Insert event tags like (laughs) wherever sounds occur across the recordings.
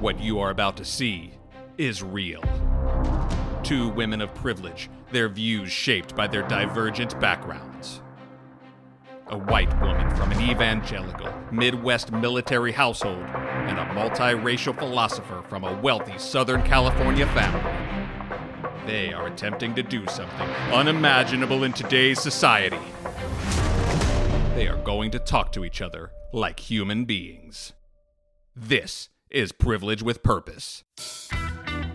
What you are about to see is real. Two women of privilege, their views shaped by their divergent backgrounds. A white woman from an evangelical, Midwest military household, and a multiracial philosopher from a wealthy Southern California family. They are attempting to do something unimaginable in today's society. They are going to talk to each other like human beings. This is Privilege with Purpose.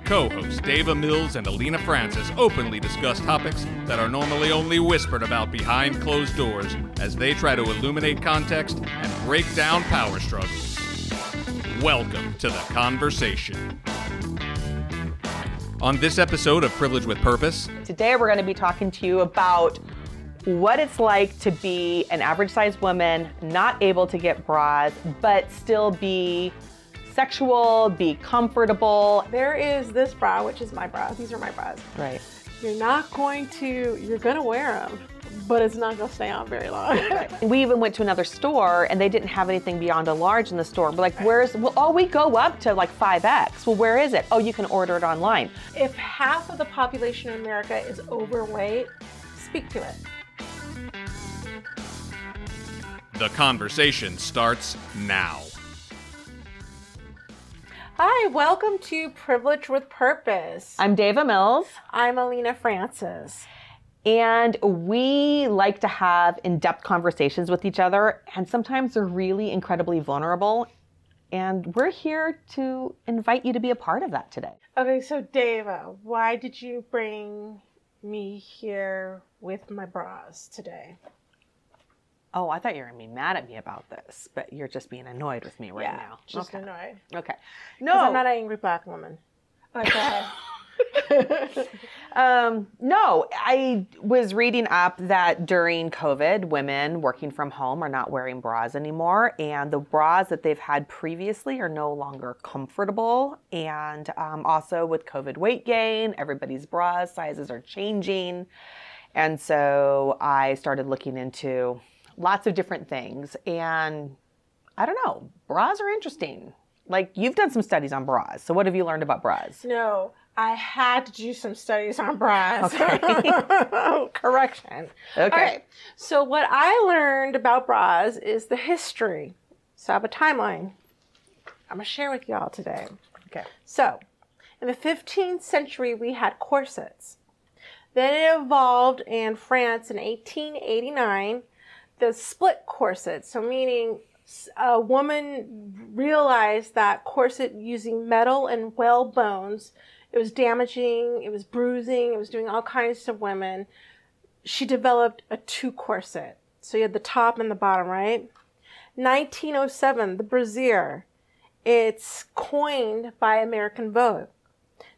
Co hosts Daava Mills and Alena Francis openly discuss topics that are normally only whispered about behind closed doors as they try to illuminate context and break down power struggles. Welcome to the conversation. On this episode of Privilege with Purpose, Today we're going to be talking to you about what it's like to be an average sized woman, not able to get bras, but still be sexual, be comfortable. There is this bra, which is my bra. These are my bras. Right. You're not going to, you're going to wear them, but it's not going to stay on very long. (laughs) We even went to another store and they didn't have anything beyond a large in the store. We're like, where's, well, oh, we go up to like 5X. Well, where is it? Oh, you can order it online. if half of the population in America is overweight, speak to it. the conversation starts now. Hi, welcome to Privilege with Purpose. I'm Daava Mills. I'm Alena Francis. And we like to have in depth conversations with each other, and sometimes they're really incredibly vulnerable. And we're here to invite you to be a part of that today. Okay, so Daava, why did you bring me here with my bras today? Oh, I thought you were going to be mad at me about this, but you're just being annoyed with me right yeah, now. just okay. annoyed. Okay. No, I'm not an angry black woman. (laughs) Okay. Um, no, I was reading up that during COVID, women working from home are not wearing bras anymore, and the bras that they've had previously are no longer comfortable. And um, also with COVID weight gain, everybody's bra sizes are changing. And so I started looking into lots of different things. And I don't know, bras are interesting. Like you've done some studies on bras. So what have you learned about bras? No, I had to do some studies on bras. Okay. (laughs) Correction. Okay. All right. So what I learned about bras is the history. So I have a timeline. I'm gonna share with y'all today. Okay. So, in the 15th century, we had corsets. Then it evolved in France in 1889, the split corset. So, meaning a woman realized that corset using metal and whale bones, it was damaging, it was bruising, it was doing all kinds to women. She developed a two corset. So, you had the top and the bottom, right? 1907, the brassiere. It's coined by American Vogue.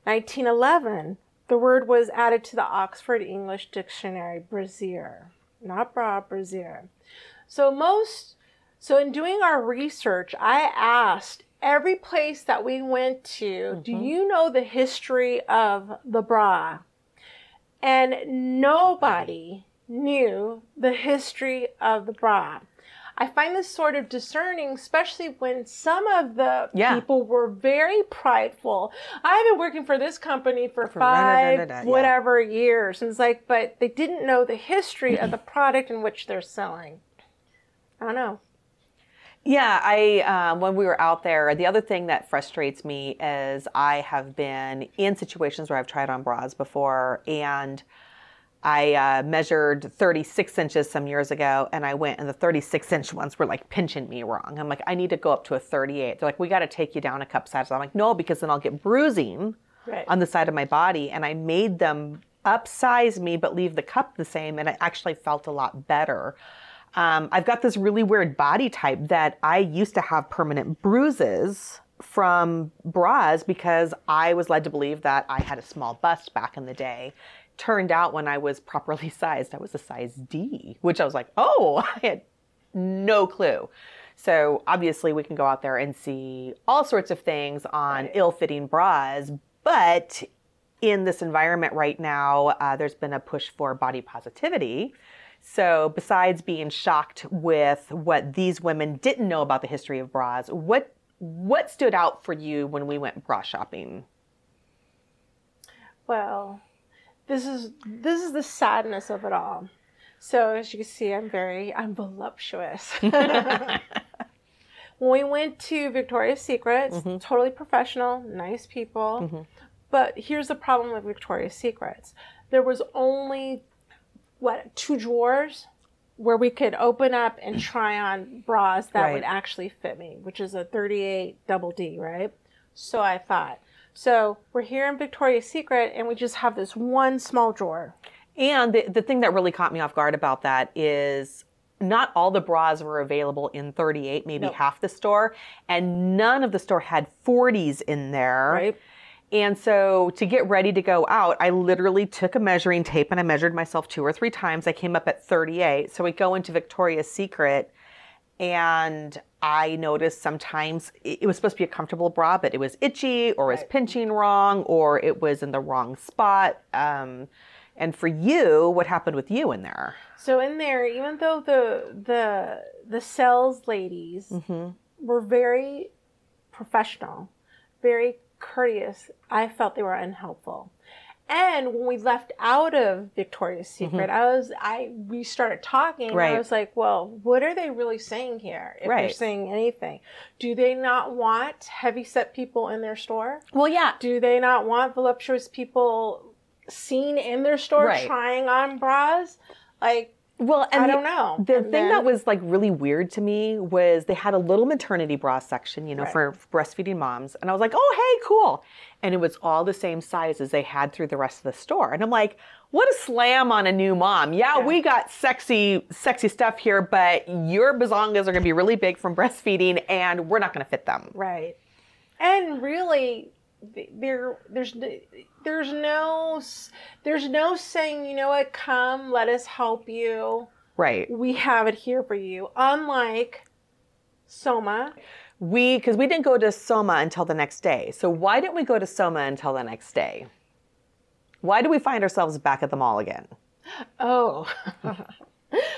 1911, the word was added to the Oxford English Dictionary, brassiere, not bra, brassiere. So most, so in doing our research, I asked every place that we went to, do mm-hmm. you know the history of the bra? And nobody knew the history of the bra. I find this sort of discerning, especially when some of the Yeah. people were very prideful. I've been working for this company for, For da- da- da- five, da- da, yeah. whatever years. And it's like, but they didn't know the history of the product in which they're selling. I don't know. Yeah, I um, when we were out there, the other thing that frustrates me is I have been in situations where I've tried on bras before, and I uh, measured 36 inches some years ago, and I went, and the 36 inch ones were like pinching me wrong. I'm like, I need to go up to a 38. They're like, we got to take you down a cup size. I'm like, no, because then I'll get bruising Right. on the side of my body, and I made them upsize me but leave the cup the same, and I actually felt a lot better. Um, I've got this really weird body type that I used to have permanent bruises from bras because I was led to believe that I had a small bust back in the day. Turned out when I was properly (laughs) sized, I was a size D, which I was like, oh, (laughs) I had no clue. So obviously, we can go out there and see all sorts of things on ill fitting bras, but in this environment right now, uh, there's been a push for body positivity. So, besides being shocked with what these women didn't know about the history of bras, what what stood out for you when we went bra shopping? Well, this is this is the sadness of it all. So as you can see, I'm very I'm voluptuous. (laughs) when we went to Victoria's Secret, Mm-hmm. totally professional, nice people. But here's the problem with Victoria's Secrets. There was only what two drawers where we could open up and (clears throat) try on bras that would actually fit me, which is a 38 double D, right? So I thought. So we're here in Victoria's Secret and we just have this one small drawer. And the, the thing that really caught me off guard about that is not all the bras were available in 38, maybe Nope. half the store, and none of the store had 40s in there. Right. And so to get ready to go out, I literally took a measuring tape and I measured myself two or three times. I came up at 38. So we go into Victoria's Secret and I noticed sometimes it was supposed to be a comfortable bra, but it was itchy or was pinching wrong or it was in the wrong spot. Um, and for you, what happened with you in there? So in there, even though the the the sales ladies were very professional, very courteous, I felt they were unhelpful. And when we left out of Victoria's mm-hmm. Secret, I was I we started talking. and Right. I was like, well, what are they really saying here? If they're saying anything, do they not want heavy set people in their store? Well, yeah. Do they not want voluptuous people seen in their store Right. trying on bras? Like, Well, and I don't know. The And thing then- that was like really weird to me was they had a little maternity bra section, you know, Right. for breastfeeding moms. And I was like, oh, hey, cool. And it was all the same size as they had through the rest of the store. And I'm like, what a slam on a new mom. Yeah, Yeah. we got sexy, sexy stuff here, but your bazongas are going to be really big from breastfeeding and we're not going to fit them. Right. And really, there, there's, there's no, there's no saying, you know what, come, let us help you. Right. We have it here for you. Unlike Soma, We, because we didn't go to Soma until the next day. So why didn't we go to Soma until the next day? Why do we find ourselves back at the mall again? Oh. (laughs)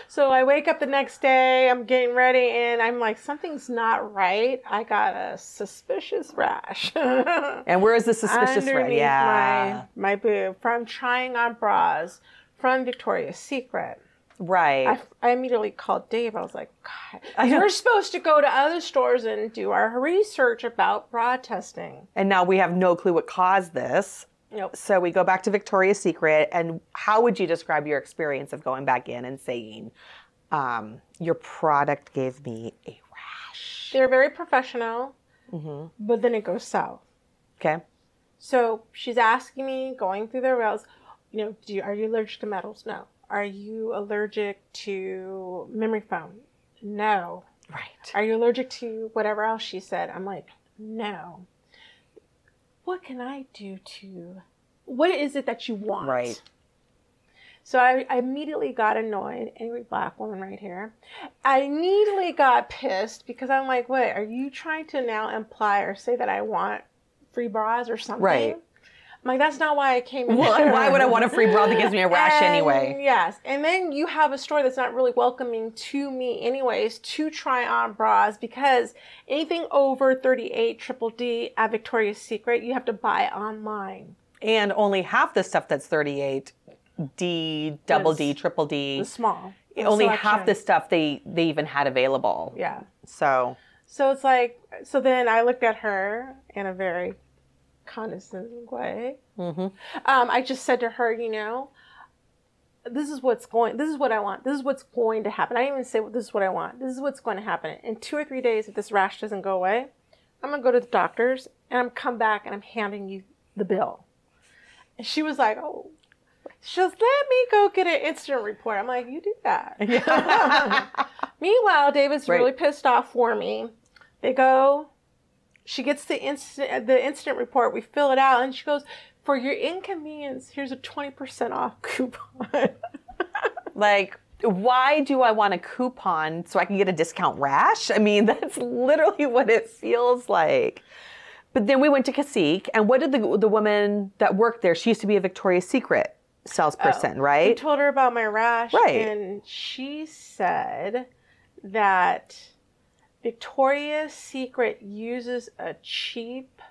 so I wake up the next day, I'm getting ready, and I'm like, something's not right. I got a suspicious rash. (laughs) And where is the suspicious? Underneath Yeah. my, my boob from trying on bras from Victoria's Secret. Right. I, I immediately called Dave. I was like, God, we're supposed to go to other stores and do our research about bra testing. and now we have no clue what caused this. Nope. So we go back to Victoria's Secret. And how would you describe your experience of going back in and saying, um, your product gave me a rash? They're very professional, Mm-hmm. but then it goes south. Okay. So she's asking me, going through the rails, you know, do you, are you allergic to metals? No. Are you allergic to memory foam? No. Right. Are you allergic to whatever else she said? I'm like, no. What can I do to, what is it that you want? Right. So I, I immediately got annoyed, angry black woman right here. I immediately got pissed because I'm like, what, are you trying to now imply or say that I want free bras or something? Right. I'm like, that's not why I came in. Well, why would I want a free bra that gives me a (laughs) rash And anyway? Yes. And then you have a store that's not really welcoming to me, anyways, to try on bras because anything over 38 triple D at Victoria's Secret, you have to buy online. And only half the stuff that's 38 D, double D, triple D. The small. Only half the stuff they they even had available. Yeah. So So it's like, so then I looked at her in a very condescending way. Mm-hmm. Um, I just said to her, you know, this is what's going, this is what I want. This is what's going to happen. I didn't even say this is what I want. This is what's going to happen. In two or three days, if this rash doesn't go away, I'm going to go to the doctor's and I'm come back and I'm handing you the bill. And she was like, oh, she goes, let me go get an incident report. I'm like, you do that. (laughs) (laughs) Meanwhile, David's Right. really pissed off for me. They go, she gets the incident the incident report. We fill it out, and she goes, "For your inconvenience, here's a twenty percent off (laughs) coupon." Like, why do I want a coupon so I can get a discount rash? I mean, (laughs) that's literally what it feels like. But then we went to Cacique, and what did the the woman that worked there? She used to be a Victoria's Secret salesperson, oh, I right? I told her about my rash, Right. and she said that Victoria's Secret uses a cheap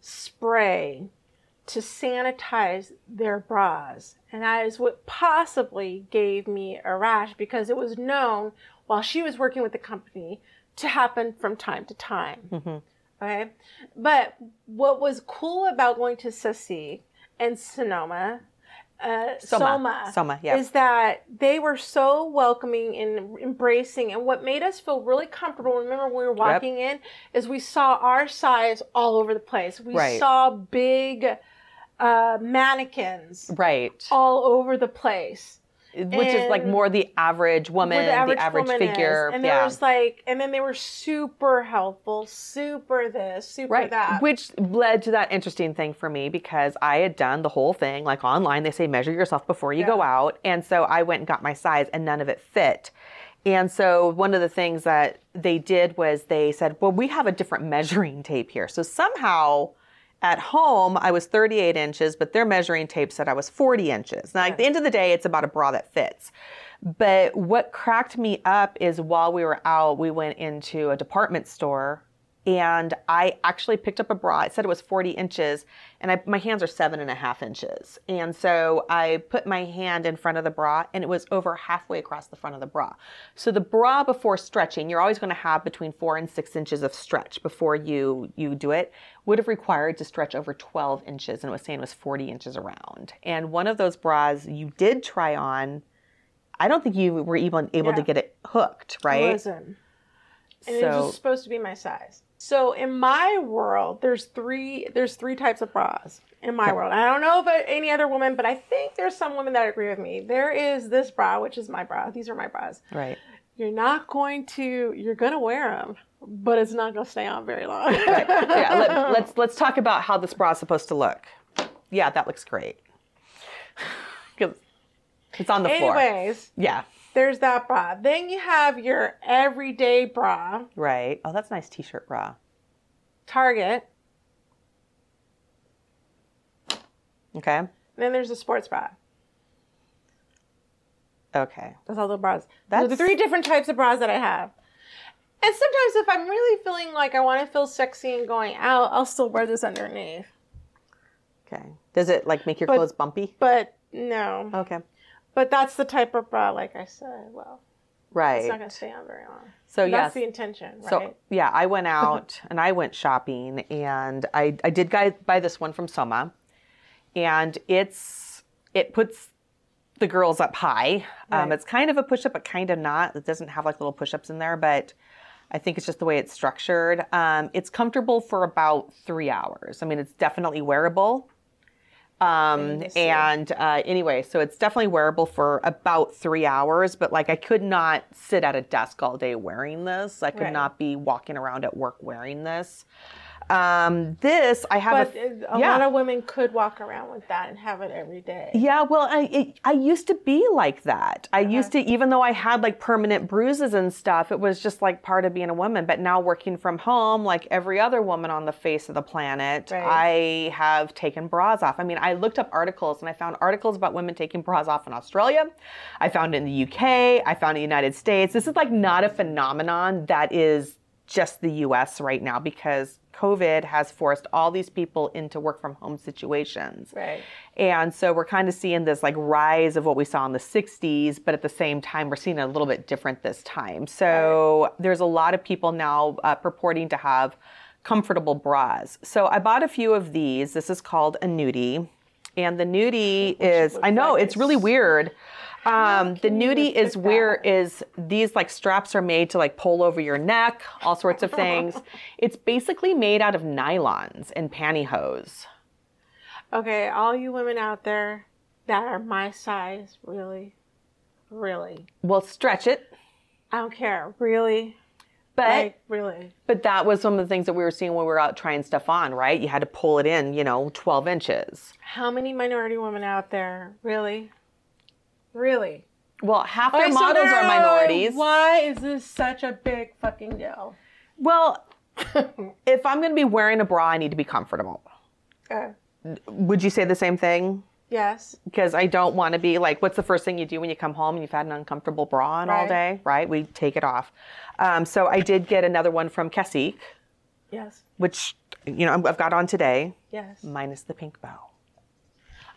spray to sanitize their bras. And that is what possibly gave me a rash because it was known while she was working with the company to happen from time to time. Mm-hmm. Okay. But what was cool about going to Sassi and Sonoma, uh, Soma. Soma, Soma, yeah. is that they were so welcoming and embracing. And what made us feel really comfortable, remember when we were walking in, is we saw our size all over the place. We Right. saw big uh, mannequins Right. all over the place. Which is like more the average woman, the average, woman figure. is. And yeah. there was like, and then they were super helpful, super this, super Right. that. Which led to that interesting thing for me because I had done the whole thing like online. They say measure yourself before you go out. And so I went and got my size and none of it fit. And so one of the things that they did was they said, well, we have a different measuring tape here. So somehow at home, I was 38 inches, but their measuring tape said I was 40 inches. Now, at the end of the day, it's about a bra that fits. But what cracked me up is while we were out, we went into a department store and I actually picked up a bra. It said it was 40 inches, and I, my hands are seven and a half inches. And so I put my hand in front of the bra, and it was over halfway across the front of the bra. So the bra before stretching, you're always going to have between four and six inches of stretch before you you do it. Would have required to stretch over 12 inches, and it was saying it was 40 inches around. And one of those bras you did try on. I don't think you were even able to get it hooked, It right? wasn't. And it was just supposed to be my size. So in my world, there's three there's three types of bras in my world. I don't know about any other woman, but I think there's some women that agree with me. There is this bra, which is my bra. These are my bras. Right. You're not going to you're going to wear them, but it's not going to stay on very long. Right. Yeah, (laughs) let, let's let's talk about how this bra is supposed to look. Yeah, that looks great. (laughs) 'Cause it's on the floor. Anyways, Yeah. There's that bra. Then you have your everyday bra, Right. Oh, that's a nice t-shirt bra. Target. Okay. And then there's a sports bra. Okay. That's all the bras. Are the That's- three different types of bras that I have. And sometimes if I'm really feeling like I want to feel sexy and going out, I'll still wear this underneath. Okay. Does it like make your But- clothes bumpy? But no. Okay. But that's the type of bra, like I said. Well, Right. it's not going to stay on very long. So yeah, That's yes. the intention, right? So yeah, I went (laughs) out and I went shopping and I I did guy- buy this one from Soma, and it's it puts the girls up high. Um, Right. it's kind of a push up, but kind of not. It doesn't have like little push ups in there, but I think it's just the way it's structured. Um, it's comfortable for about three hours. I mean, it's definitely wearable. Um, and uh, anyway, so it's definitely wearable for about three hours, but like I could not sit at a desk all day wearing this. I could Right. not be walking around at work wearing this. Um, this I have but a, a yeah. lot of women could walk around with that and have it every day. Yeah, well, I it, I used to be like that. I Uh-huh. used to, even though I had like permanent bruises and stuff, it was just like part of being a woman. But now working from home, like every other woman on the face of the planet, Right. I have taken bras off. I mean, I looked up articles and I found articles about women taking bras off in Australia. I found it in the UK. I found it in the United States. This is like not a phenomenon that is just the US right now because COVID has forced all these people into work from home situations. Right. And so we're kind of seeing this like rise of what we saw in the 60s, but at the same time, we're seeing it a little bit different this time. So there's a lot of people now uh, purporting to have comfortable bras. So I bought a few of these. This is called a Nuudii. And the Nuudii is, I know, like it's really weird. Um, the Nuudii is where is these like straps are made to like pull over your neck, all sorts of things. (laughs) it's basically made out of nylons and pantyhose. Okay, all you women out there that are my size, really, really, We'll stretch it, I don't care, really, but like really. But that was some of the things that we were seeing when we were out trying stuff on, right? You had to pull it in, you know, 12 inches. How many minority women out there, really, really? Well, half their Okay, models there are minorities. Why is this such a big fucking deal? Well, (laughs) if I'm going to be wearing a bra, I need to be comfortable. Okay. Would you say the same thing? Yes. because I don't want to be like, what's the first thing you do when you come home and you've had an uncomfortable bra on all Right. day, right? We take it off. Um, so I did get another one from Kessie, Yes. which you know I've got on today, Yes. minus the pink bow.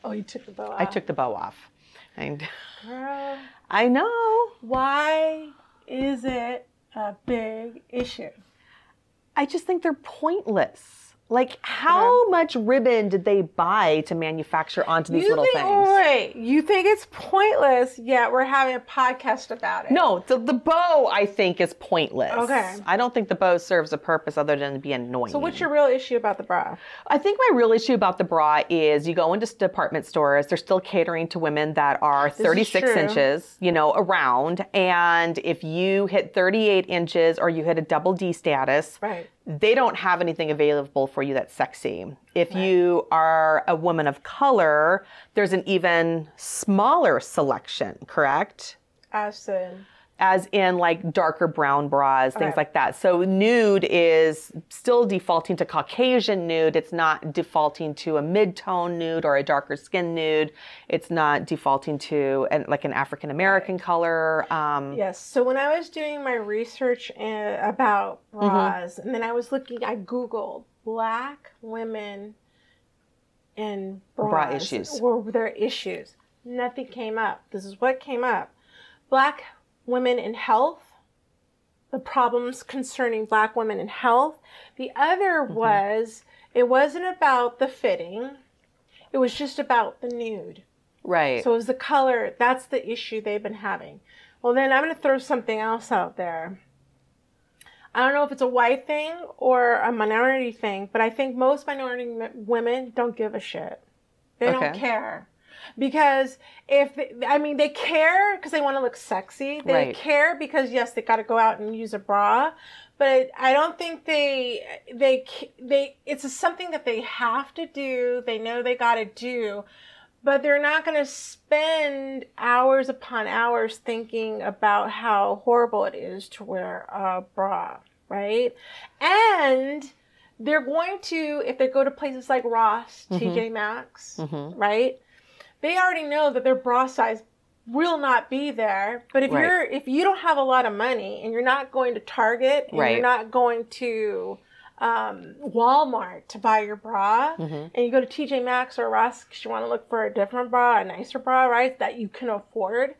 Oh, you took the bow out. I took the bow off. And Girl, (laughs) I know. why is it a big issue? I just think they're pointless. Like, how uh-huh. much ribbon did they buy to manufacture onto these you little think, things? Wait, you think it's pointless, yet we're having a podcast about it. No, the, the bow I think is pointless. Okay. I don't think the bow serves a purpose other than to be annoying. So what's your real issue about the bra? I think my real issue about the bra is you go into department stores, they're still catering to women that are 36 inches, you know, around. And if you hit 38 inches or you hit a double D status, Right. They don't have anything available for you that's sexy. If you are a woman of color, there's an even smaller selection, correct? As in, As in like darker brown bras, things like that. So nude is still defaulting to Caucasian nude. It's not defaulting to a mid-tone nude or a darker skin nude. It's not defaulting to an, like an African American color. Um, yes. So when I was doing my research uh, about bras, and then I was looking, I Googled black women and bras. Bra issues. Were their issues. Nothing came up. This is what came up. Black women in health, the problems concerning black women in health. The other mm-hmm. was, it wasn't about the fitting, it was just about the nude. Right. So it was the color. That's the issue they've been having. Well, then I'm going to throw something else out there. I don't know if it's a white thing or a minority thing, but I think most minority m- women don't give a shit. They don't care. Because if, I mean, they care because they want to look sexy. They Right. care because, yes, they got to go out and use a bra. But I don't think they, they, they, it's something that they have to do. They know they got to do but they're not going to spend hours upon hours thinking about how horrible it is to wear a bra, right? And they're going to, if they go to places like Ross, mm-hmm. TJ Maxx, mm-hmm. right? They already know that their bra size will not be there. But if Right. you're, if you don't have a lot of money and you're not going to Target and Right. you're not going to um, Walmart to buy your bra, Mm-hmm. and you go to TJ Maxx or Ross because you want to look for a different bra, a nicer bra, right, that you can afford,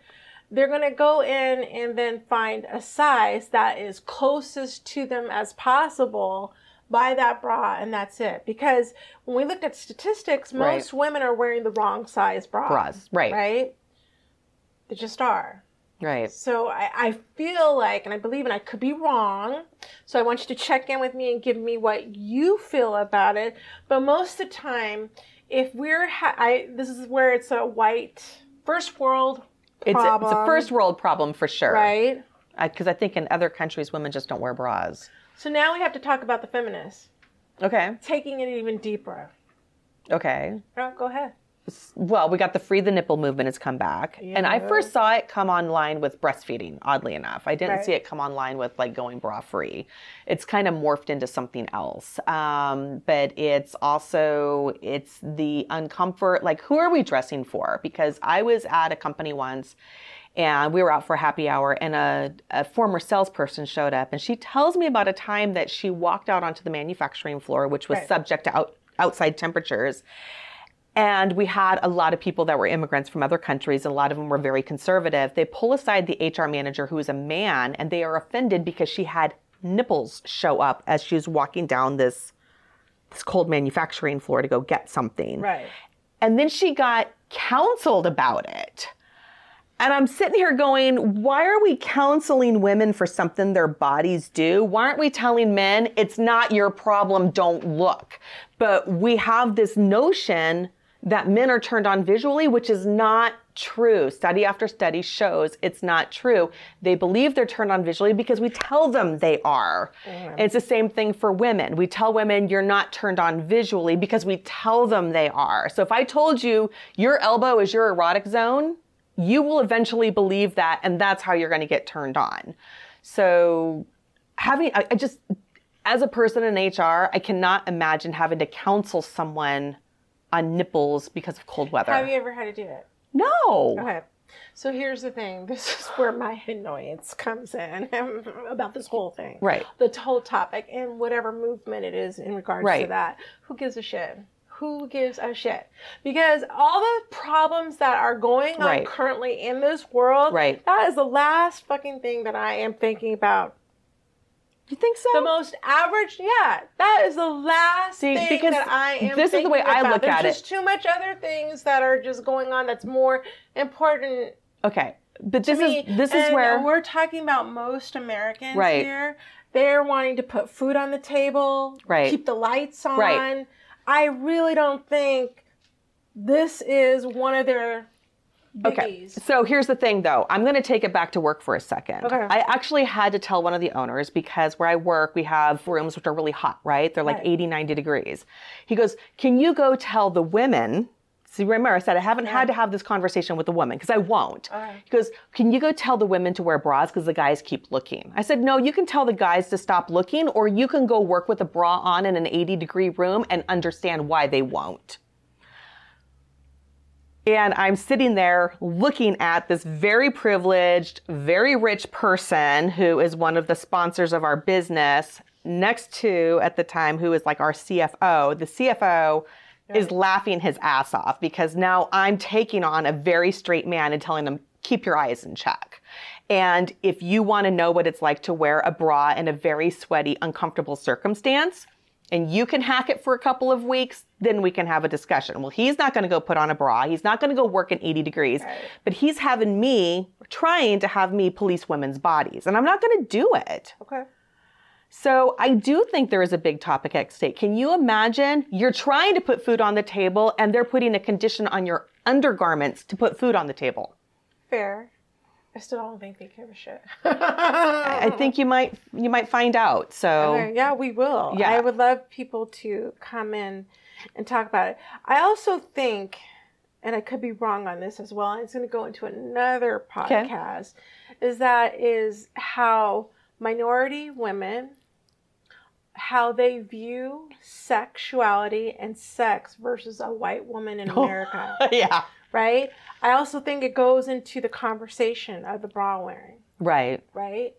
they're going to go in and then find a size that is closest to them as possible. Buy that bra, and that's it. Because when we looked at statistics, Right. most women are wearing the wrong size bra. Bras, right. Right? They just are. Right. So I, I feel like, and I believe, and I could be wrong. So I want you to check in with me and give me what you feel about it. But most of the time, if we're, ha- I this is where it's a white first world It's a, problem, it's a first world problem for sure. right? Because I think in other countries, women just don't wear bras. So now we have to talk about the feminists Okay. taking it even deeper. Okay. Oh, go ahead. Well, we got the free the nipple movement has come back. And I first saw it come online with breastfeeding, oddly enough. I didn't Right. see it come online with like going bra free. It's kind of morphed into something else. Um, but it's also it's the uncomfort, like who are we dressing for? Because I was at a company once and we were out for happy hour and a, a former salesperson showed up and she tells me about a time that she walked out onto the manufacturing floor, which was Right. subject to out, outside temperatures. And we had a lot of people that were immigrants from other countries. A lot of them were very conservative. They pull aside the HR manager, who is a man, and they are offended because she had nipples show up as she was walking down this, this cold manufacturing floor to go get something. Right. And then she got counseled about it. And I'm sitting here going, why are we counseling women for something their bodies do? Why aren't we telling men it's not your problem, don't look? But we have this notion that men are turned on visually, which is not true. Study after study shows it's not true. They believe they're turned on visually because we tell them they are. And it's the same thing for women. We tell women you're not turned on visually because we tell them they are. So if I told you your elbow is your erotic zone, you will eventually believe that, and that's how you're going to get turned on. So, having, I, I just, as a person in HR, I cannot imagine having to counsel someone on nipples because of cold weather. Have you ever had to do it? no. Okay. So here's the thing. (laughs) This is where my annoyance comes in (laughs) about this whole thing. Right. The whole topic and whatever movement it is in regards to that. Who gives a shit? Who gives a shit? Because all the problems that are going on Right. currently in this world, Right. that is the last fucking thing that I am thinking about. You think so? The most average, yeah, that is the last See, thing because that I am. this is the way I about. look There's at it. just too much other things that are just going on that's more important okay. But this me, is this is and where we're talking about most Americans Right. here. They're wanting to put food on the table, Right. keep the lights on. Right. I really don't think this is one of their Okay. So here's the thing though. I'm going to take it back to work for a second. Okay. I actually had to tell one of the owners because where I work, we have rooms which are really hot, right? They're like Right. 80, 90 degrees. He goes, Can you go tell the women? See, remember, I said I haven't had to have this conversation with the woman because I won't. Okay. He goes, Can you go tell the women to wear bras because the guys keep looking? I said, No, you can tell the guys to stop looking, or you can go work with a bra on in an 80 degree room and understand why they won't. And I'm sitting there looking at this very privileged, very rich person who is one of the sponsors of our business, next to, at the time, who is like our CFO. The CFO is laughing his ass off because now I'm taking on a very straight man and telling him, keep your eyes in check. And if you want to know what it's like to wear a bra in a very sweaty, uncomfortable circumstance, and you can hack it for a couple of weeks, then we can have a discussion. Well, he's not going to go put on a bra. He's not going to go work in 80 degrees, but he's having me trying to have me police women's bodies, and I'm not going to do it. Okay. So I do think there is a big topic at stake. Can you imagine you're trying to put food on the table and they're putting a condition on your undergarments to put food on the table? Fair. I still don't think they give a shit. I think you might you might find out. So Okay, yeah, we will. Yeah. I would love people to come in and talk about it. I also think, and I could be wrong on this as well, and it's going to go into another Okay. podcast, is that is how minority women, how they view sexuality and sex versus a white woman in (laughs) America, (laughs) yeah. right? I also think it goes into the conversation of the bra wearing Right. right?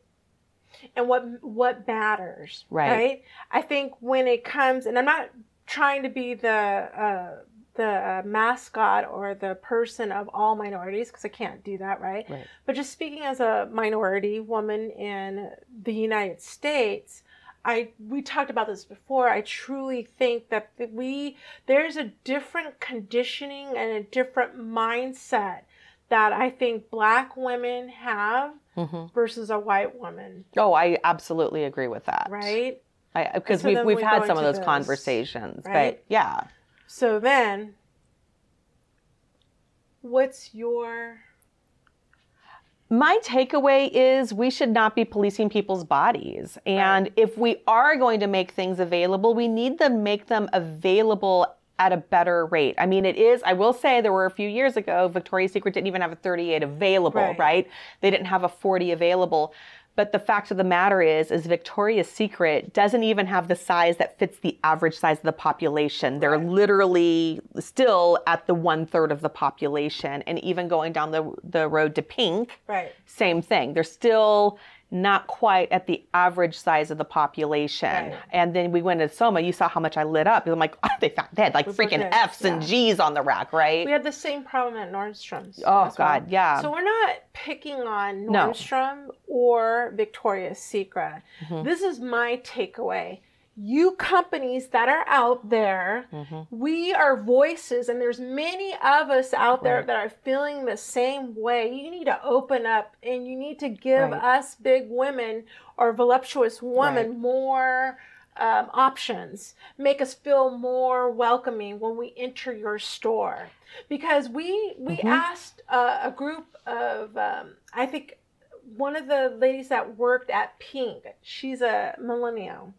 And what what matters, Right. I think when it comes, and I'm not trying to be the uh, the uh, mascot or the person of all minorities because I can't do that, right? Right. But just speaking as a minority woman in the United States, I we talked about this before. I truly think that we there's a different conditioning and a different mindset that I think black women have hmm versus a white woman, Oh, I absolutely agree with that. right? Because So we've we've we had some of those conversations, right? but yeah. So then, what's your My takeaway is we should not be policing people's bodies. And if we are going to make things available, we need to make them available at a better rate. I mean, it is, I will say there were a few years ago, Victoria's Secret didn't even have a 38 available, Right. right? They didn't have a 40 available. But the fact of the matter is, is Victoria's Secret doesn't even have the size that fits the average size of the population. They're literally still at the one third of the population. And even going down the, the road to pink, right? same thing. They're still not quite at the average size of the population. Right. And then we went to Soma. You saw how much I lit up. I'm like, oh, (laughs) they found they had like freaking F's and. G's on the rack, right? We had the same problem at Nordstrom's. Oh, as well. God, yeah. So we're not picking on No. Nordstrom or Victoria's Secret. Mm-hmm. This is my takeaway. You companies that are out there, Mm-hmm. we are voices, and there's many of us out there Right. that are feeling the same way. You need to open up and you need to give Right. us big women or voluptuous women Right. more um, options. Make us feel more welcoming when we enter your store, because we we Mm-hmm. asked uh, a group of um, I think one of the ladies that worked at Pink. She's a millennial.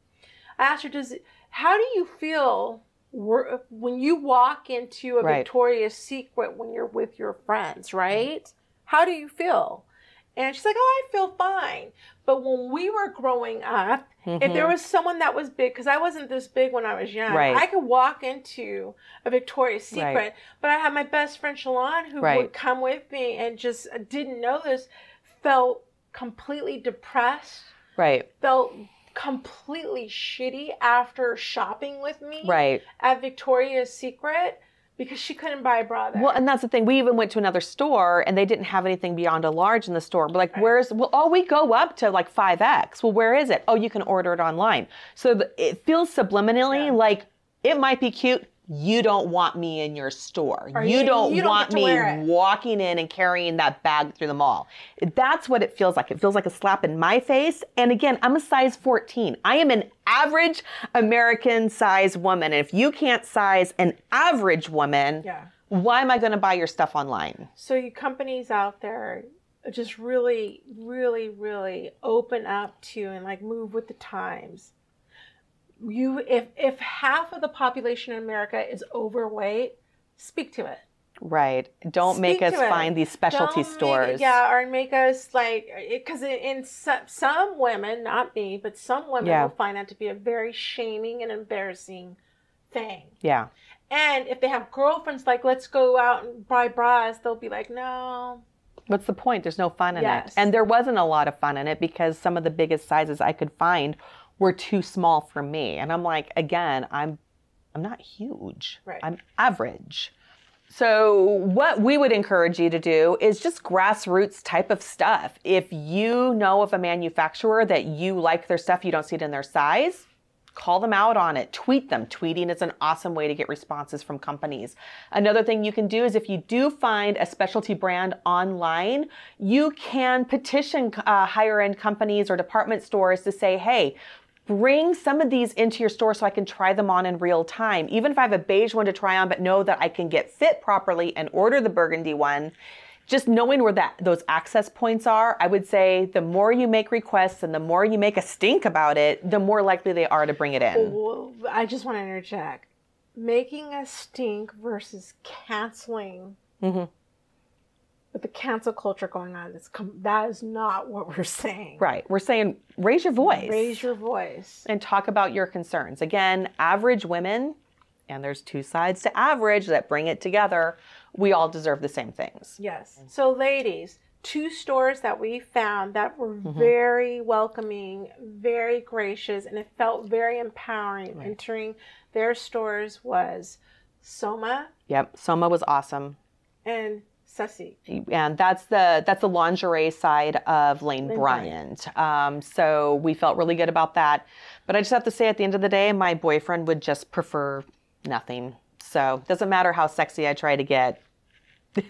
I asked her, "Does how do you feel when you walk into a Right. Victoria's Secret when you're with your friends? Right? How do you feel?" And she's like, "Oh, I feel fine." But when we were growing up, if there was someone that was big, because I wasn't this big when I was young, Mm-hmm. Right. I could walk into a Victoria's Secret. Right. But I had my best friend Shalon who would come with me and just didn't know this, felt completely depressed, Right. felt completely shitty after shopping with me Right. at Victoria's Secret because she couldn't buy a bra there. Well, and that's the thing. We even went to another store and they didn't have anything beyond a large in the store. We're like, where's, well, oh, we go up to like 5X. Well, where is it? Oh, you can order it online. So the, it feels subliminally Yeah. like it might be cute. You don't want me in your store. You, you- don't you don't want me walking in and carrying that bag through the mall. That's what it feels like. It feels like a slap in my face. And again, I'm a size 14. I am an average American size woman. And if you can't size an average woman, yeah. why am I going to buy your stuff online? So you companies out there just really, really, really open up to and like move with the times. You if if half of the population in America is overweight, speak to it. Right. Don't make us it. find these specialty Don't make- stores. yeah, or make us like because in, some, some women, not me, but some women Yeah. will find that to be a very shaming and embarrassing thing. Yeah. And if they have girlfriends, like let's go out and buy bras, they'll be like, no, What's the point? There's no fun in it. Yes. And there wasn't a lot of fun in it because some of the biggest sizes I could find were too small for me. And I'm like, again, I'm I'm not huge. Right. I'm average. So what we would encourage you to do is just grassroots type of stuff. If you know of a manufacturer that you like their stuff, you don't see it in their size, call them out on it tweet them tweeting is an awesome way to get responses from companies another thing you can do is if you do find a specialty brand online you can petition uh, higher end companies or department stores to say hey bring some of these into your store so I can try them on in real time. Even if I have a beige one to try on, but know that I can get fit properly and order the burgundy one. Just knowing where that those access points are, I would say the more you make requests and the more you make a stink about it, the more likely they are to bring it in. Well, I just want to interject. Making a stink versus canceling Mhm. With the cancel culture going on, that's com- that is not what we're saying. Right. We're saying raise your voice Raise your voice. and talk about your concerns. Again, average women, and there's two sides to average that bring it together, we all deserve the same things. Yes. So, ladies, two stores that we found that were Mm-hmm. very welcoming, very gracious, and it felt very empowering. Entering their stores was Soma Yep. Soma was awesome. and Sussy. and that's the that's the lingerie side of Lane, Lane Bryant. Um, so we felt really good about that. But I just have to say, at the end of the day, my boyfriend would just prefer nothing. So it doesn't matter how sexy I try to get. (laughs)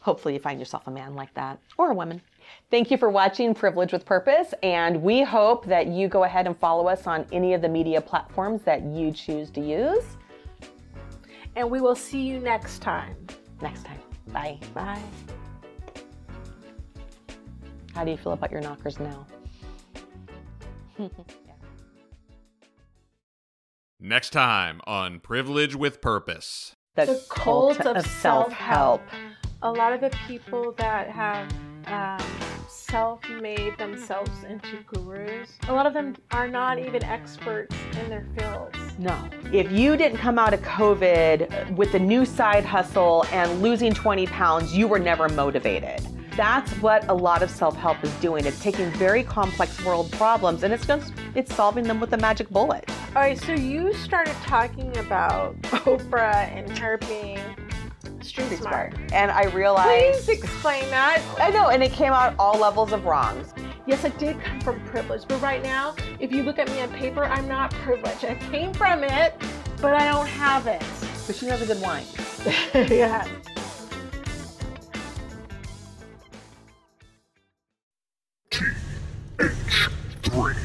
Hopefully, you find yourself a man like that or a woman. Thank you for watching Privilege with Purpose, and we hope that you go ahead and follow us on any of the media platforms that you choose to use. And we will see you next time. Next time, bye. Bye. How do you feel about your knockers now? (laughs) Next time on Privilege with Purpose. The cult of self-help. A lot of the people that have um, self-made themselves into gurus, a lot of them are not even experts in their fields. No. If you didn't come out of COVID with a new side hustle and losing 20 pounds, you were never motivated. That's what a lot of self-help is doing. It's taking very complex world problems and it's just it's solving them with a magic bullet. All right, so you started talking about Oprah and her being street smart. And I realized Please explain that. I know, and it came out all levels of wrongs. Yes, I did come from privilege, but right now, if you look at me on paper, I'm not privileged. I came from it, but I don't have it. But she has a good wine. (laughs) yeah. TH3.